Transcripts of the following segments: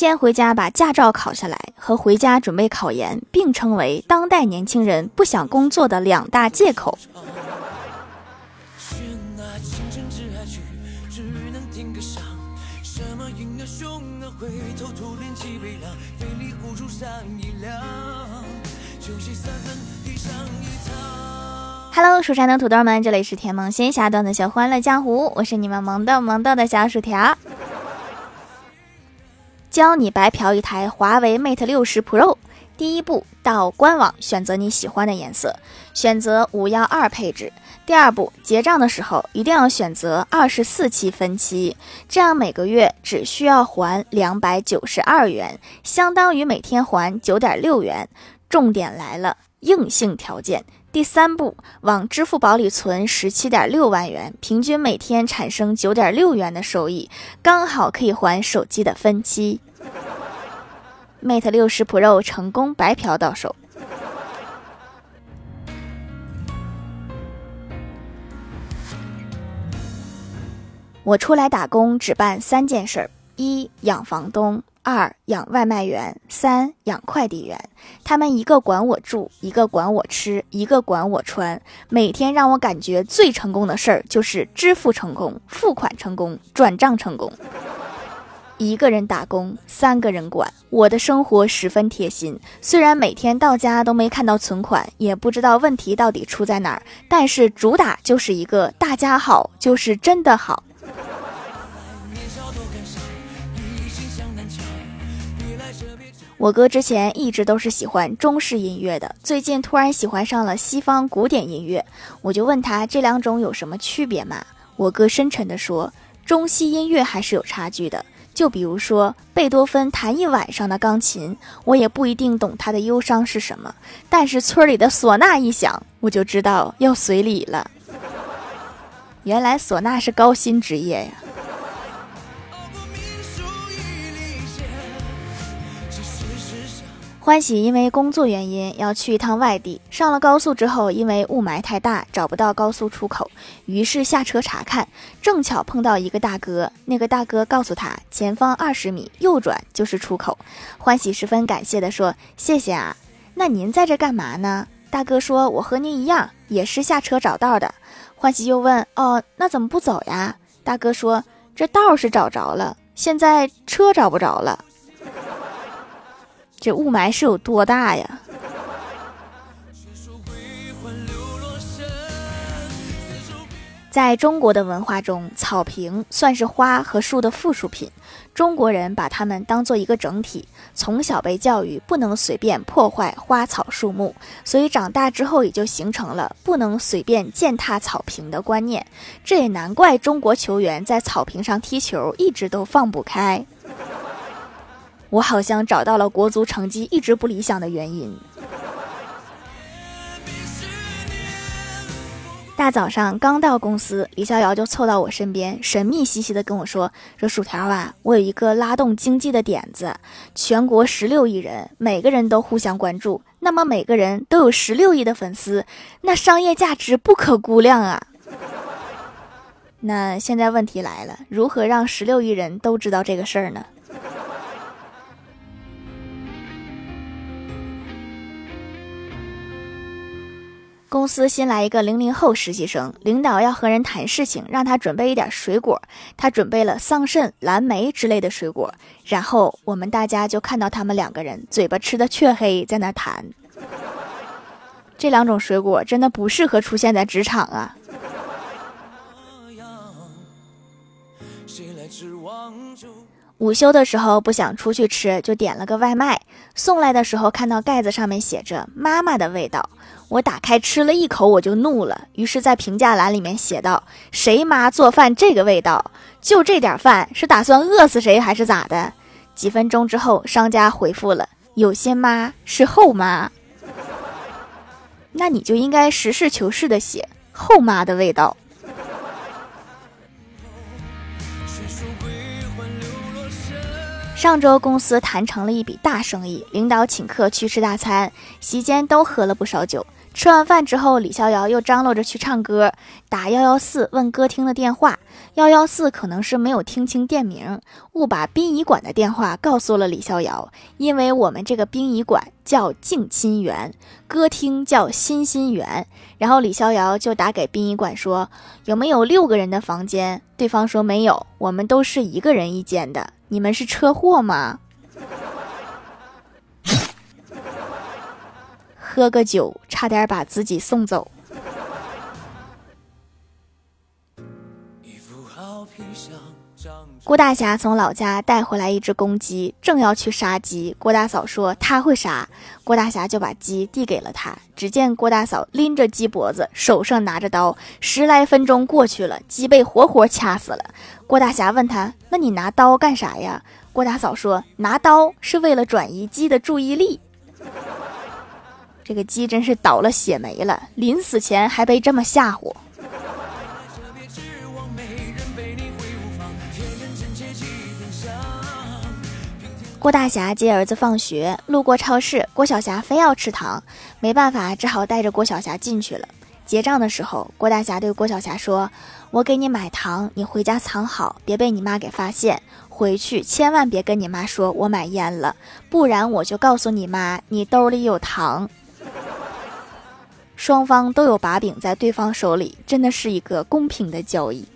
先回家把驾照考下来和回家准备考研并称为当代年轻人不想工作的两大借口。Hello，蜀山的土豆们，这里是甜萌仙侠段的小欢乐江湖，我是你们萌豆萌豆的小薯条。教你白嫖一台华为 Mate 六十 Pro。第一步，到官网选择你喜欢的颜色，选择五幺二配置。第二步，结账的时候一定要选择二十四期分期，这样每个月只需要还两百九十二元，相当于每天还九点六元。重点来了，硬性条件。第三步，往支付宝里存十七点六万元，平均每天产生九点六元的收益，刚好可以还手机的分期。Mate 六十 Pro 成功白嫖到手。我出来打工只办三件事：一养房东。二养外卖员，三养快递员，他们一个管我住，一个管我吃，一个管我穿。每天让我感觉最成功的事儿就是支付成功、付款成功、转账成功。一个人打工，三个人管，我的生活十分贴心。虽然每天到家都没看到存款，也不知道问题到底出在哪儿，但是主打就是一个大家好，就是真的好。我哥之前一直都是喜欢中式音乐的，最近突然喜欢上了西方古典音乐，我就问他这两种有什么区别吗？我哥深沉地说，中西音乐还是有差距的。就比如说贝多芬弹一晚上的钢琴，我也不一定懂他的忧伤是什么，但是村里的唢呐一响，我就知道要随礼了。原来唢呐是高薪职业呀。欢喜因为工作原因要去一趟外地，上了高速之后，因为雾霾太大找不到高速出口，于是下车查看，正巧碰到一个大哥。那个大哥告诉他，前方二十米右转就是出口。欢喜十分感谢的说：“谢谢啊，那您在这干嘛呢？”大哥说：“我和您一样，也是下车找道的。”欢喜又问：“哦，那怎么不走呀？”大哥说：“这道是找着了，现在车找不着了。”这雾霾是有多大呀？在中国的文化中，草坪算是花和树的附属品。中国人把它们当做一个整体，从小被教育不能随便破坏花草树木，所以长大之后也就形成了不能随便践踏草坪的观念。这也难怪中国球员在草坪上踢球一直都放不开。我好像找到了国足成绩一直不理想的原因。大早上刚到公司，李逍遥就凑到我身边，神秘兮兮的跟我说：“说薯条啊，我有一个拉动经济的点子。全国十六亿人，每个人都互相关注，那么每个人都有十六亿的粉丝，那商业价值不可估量啊！那现在问题来了，如何让十六亿人都知道这个事儿呢？”公司新来一个零零后实习生，领导要和人谈事情，让他准备一点水果。他准备了桑葚、蓝莓之类的水果，然后我们大家就看到他们两个人嘴巴吃的黢黑，在那谈。这两种水果真的不适合出现在职场啊。午休的时候不想出去吃，就点了个外卖。送来的时候看到盖子上面写着“妈妈的味道”，我打开吃了一口，我就怒了。于是，在评价栏里面写道：“谁妈做饭这个味道？就这点饭，是打算饿死谁还是咋的？”几分钟之后，商家回复了：“有些妈是后妈。”那你就应该实事求是的写“后妈的味道”。上周公司谈成了一笔大生意，领导请客去吃大餐，席间都喝了不少酒。吃完饭之后，李逍遥又张罗着去唱歌，打幺幺四问歌厅的电话。幺幺四可能是没有听清店名，误把殡仪馆的电话告诉了李逍遥。因为我们这个殡仪馆叫静亲园，歌厅叫欣欣园。然后李逍遥就打给殡仪馆说：“有没有六个人的房间？”对方说：“没有，我们都是一个人一间的。你们是车祸吗？”喝个酒，差点把自己送走。郭大侠从老家带回来一只公鸡，正要去杀鸡。郭大嫂说他会杀，郭大侠就把鸡递给了他。只见郭大嫂拎着鸡脖子，手上拿着刀，十来分钟过去了，鸡被活活掐死了。郭大侠问他：“那你拿刀干啥呀？”郭大嫂说：“拿刀是为了转移鸡的注意力。”这个鸡真是倒了血霉了，临死前还被这么吓唬。郭大侠接儿子放学，路过超市，郭小霞非要吃糖，没办法，只好带着郭小霞进去了。结账的时候，郭大侠对郭小霞说：“我给你买糖，你回家藏好，别被你妈给发现。回去千万别跟你妈说我买烟了，不然我就告诉你妈你兜里有糖。”双方都有把柄在对方手里，真的是一个公平的交易。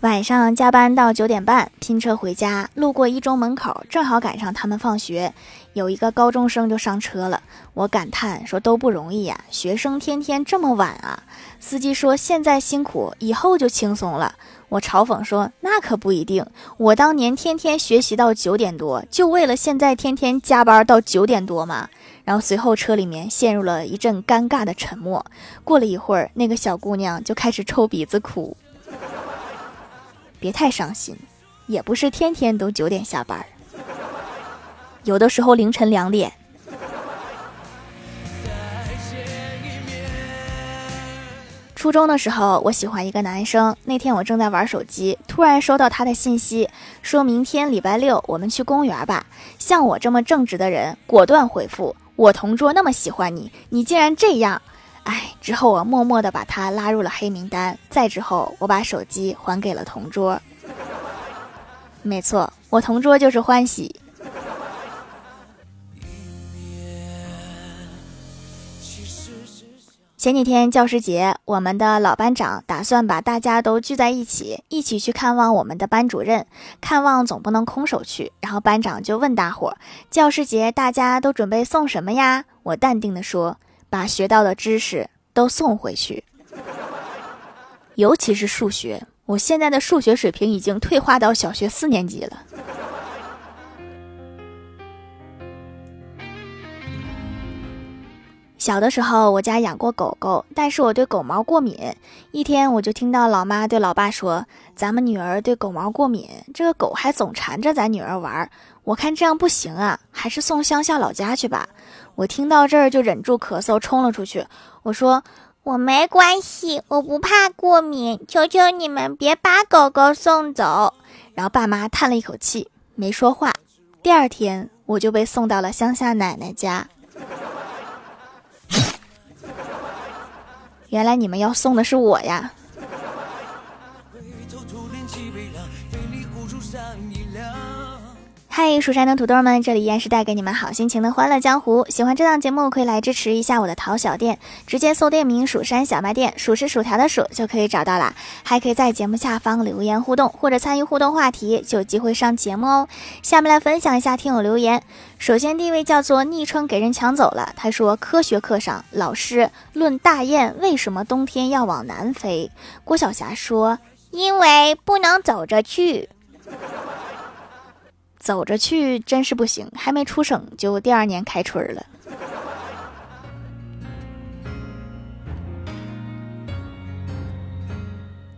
晚上加班到九点半，拼车回家，路过一中门口，正好赶上他们放学，有一个高中生就上车了。我感叹说：“都不容易呀，学生天天这么晚啊。”司机说：“现在辛苦，以后就轻松了。”我嘲讽说：“那可不一定，我当年天天学习到九点多，就为了现在天天加班到九点多嘛。”然后随后车里面陷入了一阵尴尬的沉默。过了一会儿，那个小姑娘就开始抽鼻子哭。别太伤心，也不是天天都九点下班，有的时候凌晨两点。初中的时候，我喜欢一个男生。那天我正在玩手机，突然收到他的信息，说明天礼拜六我们去公园吧。像我这么正直的人，果断回复：我同桌那么喜欢你，你竟然这样。哎，之后我默默地把他拉入了黑名单。再之后，我把手机还给了同桌。没错，我同桌就是欢喜。前几天教师节，我们的老班长打算把大家都聚在一起，一起去看望我们的班主任。看望总不能空手去，然后班长就问大伙：“教师节大家都准备送什么呀？”我淡定地说。把学到的知识都送回去，尤其是数学。我现在的数学水平已经退化到小学四年级了。小的时候，我家养过狗狗，但是我对狗毛过敏。一天，我就听到老妈对老爸说：“咱们女儿对狗毛过敏，这个狗还总缠着咱女儿玩。我看这样不行啊，还是送乡下老家去吧。”我听到这儿就忍住咳嗽，冲了出去。我说：“我没关系，我不怕过敏，求求你们别把狗狗送走。”然后爸妈叹了一口气，没说话。第二天，我就被送到了乡下奶奶家。原来你们要送的是我呀！嗨，蜀山的土豆们，这里依然是带给你们好心情的欢乐江湖。喜欢这档节目，可以来支持一下我的淘小店，直接搜店名“蜀山小卖店”，数是薯条的数就可以找到了。还可以在节目下方留言互动，或者参与互动话题，就有机会上节目哦。下面来分享一下听友留言。首先，第一位叫做昵称给人抢走了，他说：科学课上，老师论大雁为什么冬天要往南飞，郭晓霞说：因为不能走着去。走着去真是不行，还没出省就第二年开春了。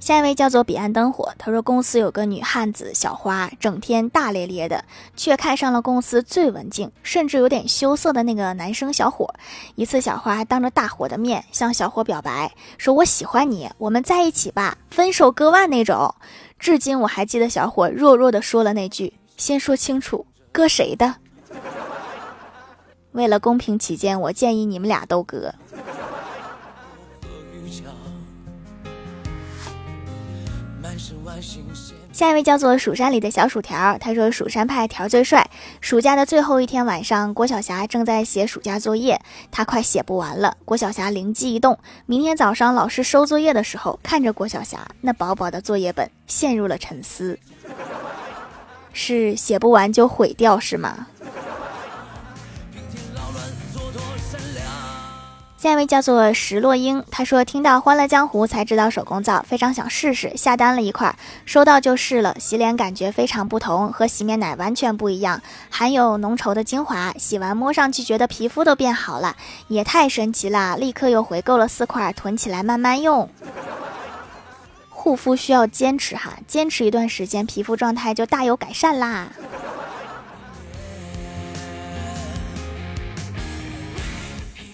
下一位叫做彼岸灯火，他说公司有个女汉子小花，整天大咧咧的，却看上了公司最文静，甚至有点羞涩的那个男生小伙。一次，小花还当着大伙的面向小伙表白，说：“我喜欢你，我们在一起吧，分手割腕那种。”至今我还记得小伙弱弱的说了那句。先说清楚，割谁的？为了公平起见，我建议你们俩都割。下一位叫做蜀山里的小薯条，他说蜀山派条最帅。暑假的最后一天晚上，郭晓霞正在写暑假作业，她快写不完了。郭晓霞灵机一动，明天早上老师收作业的时候，看着郭晓霞那薄薄的作业本，陷入了沉思。是写不完就毁掉是吗？下一位叫做石洛英，他说听到《欢乐江湖》才知道手工皂，非常想试试，下单了一块，收到就试了，洗脸感觉非常不同，和洗面奶完全不一样，含有浓稠的精华，洗完摸上去觉得皮肤都变好了，也太神奇了，立刻又回购了四块，囤起来慢慢用。护肤需要坚持哈，坚持一段时间，皮肤状态就大有改善啦。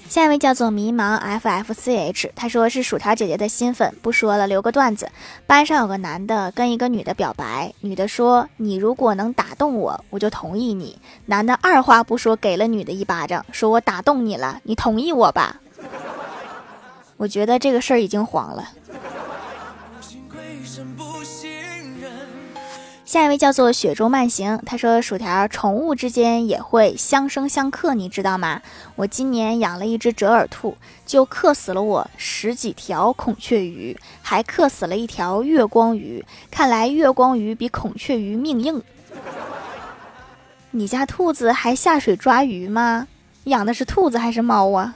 下一位叫做迷茫 F F C H，他说是薯条姐姐的新粉，不说了，留个段子。班上有个男的跟一个女的表白，女的说：“你如果能打动我，我就同意你。”男的二话不说给了女的一巴掌，说：“我打动你了，你同意我吧？”我觉得这个事儿已经黄了。下一位叫做雪中慢行，他说：“薯条，宠物之间也会相生相克，你知道吗？我今年养了一只折耳兔，就克死了我十几条孔雀鱼，还克死了一条月光鱼。看来月光鱼比孔雀鱼命硬。你家兔子还下水抓鱼吗？养的是兔子还是猫啊？”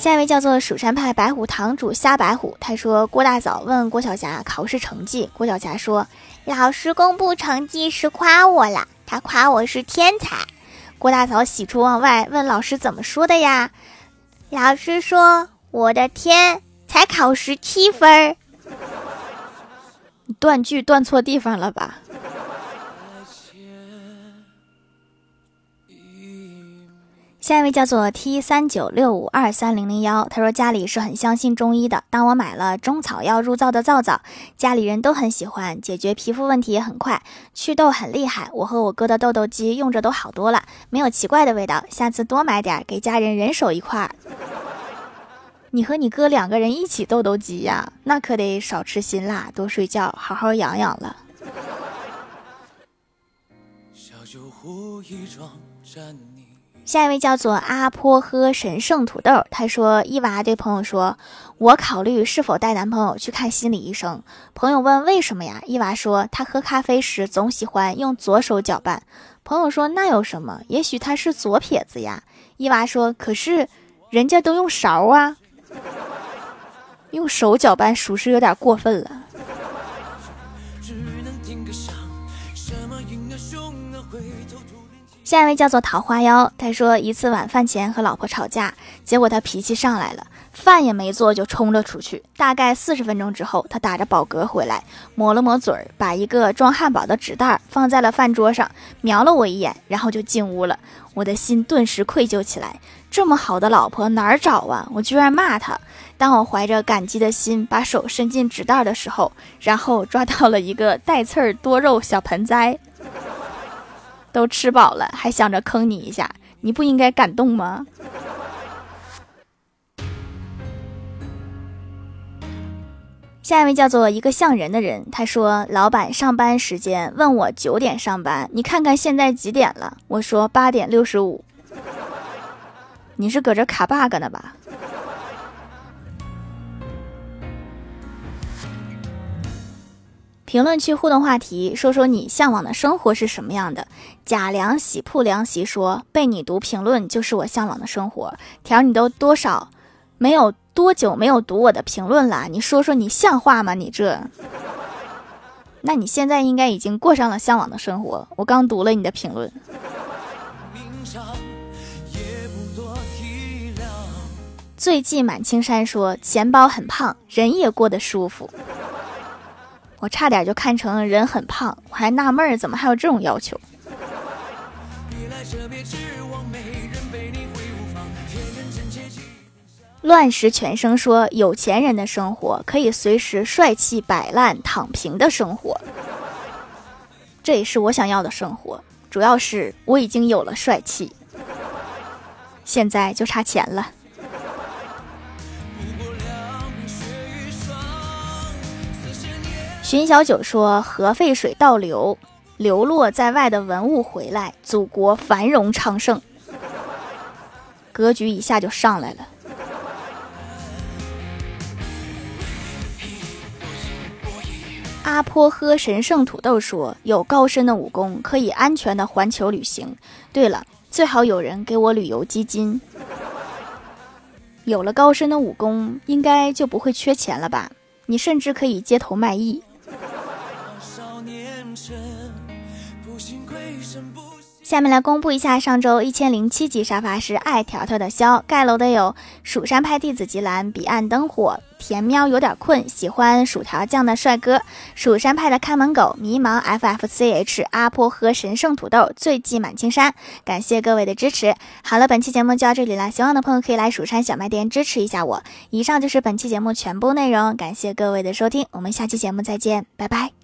下一位叫做蜀山派白虎堂主瞎白虎，他说郭大嫂问郭晓霞考试成绩，郭晓霞说老师公布成绩是夸我了，他夸我是天才。郭大嫂喜出望外，问老师怎么说的呀？老师说我的天，才考十七分。你断句断错地方了吧？下一位叫做 T 三九六五二三零零幺，他说家里是很相信中医的。当我买了中草药入皂的皂皂，家里人都很喜欢，解决皮肤问题也很快，祛痘很厉害。我和我哥的痘痘肌用着都好多了，没有奇怪的味道。下次多买点，给家人人手一块儿。你和你哥两个人一起痘痘肌呀？那可得少吃辛辣，多睡觉，好好养养了。小酒壶一装下一位叫做阿坡喝神圣土豆，他说：伊娃对朋友说，我考虑是否带男朋友去看心理医生。朋友问为什么呀？伊娃说，他喝咖啡时总喜欢用左手搅拌。朋友说，那有什么？也许他是左撇子呀。伊娃说，可是人家都用勺啊，用手搅拌属实有点过分了。下一位叫做桃花妖，他说一次晚饭前和老婆吵架，结果他脾气上来了，饭也没做就冲了出去。大概四十分钟之后，他打着饱嗝回来，抹了抹嘴儿，把一个装汉堡的纸袋放在了饭桌上，瞄了我一眼，然后就进屋了。我的心顿时愧疚起来，这么好的老婆哪儿找啊？我居然骂他。当我怀着感激的心把手伸进纸袋的时候，然后抓到了一个带刺儿多肉小盆栽。都吃饱了，还想着坑你一下，你不应该感动吗？下一位叫做一个像人的人，他说：“老板上班时间问我九点上班，你看看现在几点了？”我说：“八点六十五。”你是搁这卡 bug 呢吧？评论区互动话题，说说你向往的生活是什么样的？贾凉喜铺凉席说：“被你读评论就是我向往的生活。”条，你都多少没有多久没有读我的评论了？你说说你像话吗？你这，那你现在应该已经过上了向往的生活。我刚读了你的评论。最近满青山说：“钱包很胖，人也过得舒服。”我差点就看成人很胖，我还纳闷儿怎么还有这种要求。乱石全生说：“有钱人的生活可以随时帅气摆烂躺平的生活，这也是我想要的生活。主要是我已经有了帅气，现在就差钱了。”荀小九说：“核废水倒流，流落在外的文物回来，祖国繁荣昌盛。”格局一下就上来了。阿坡喝神圣土豆说：“有高深的武功，可以安全的环球旅行。对了，最好有人给我旅游基金。有了高深的武功，应该就不会缺钱了吧？你甚至可以街头卖艺。”下面来公布一下上周一千零七集沙发是爱条条的肖盖楼的有蜀山派弟子吉兰彼岸灯火甜喵有点困喜欢薯条酱的帅哥蜀山派的看门狗迷茫 ffch 阿婆和神圣土豆醉迹满青山感谢各位的支持。好了，本期节目就到这里了，喜欢的朋友可以来蜀山小卖店支持一下我。以上就是本期节目全部内容，感谢各位的收听，我们下期节目再见，拜拜。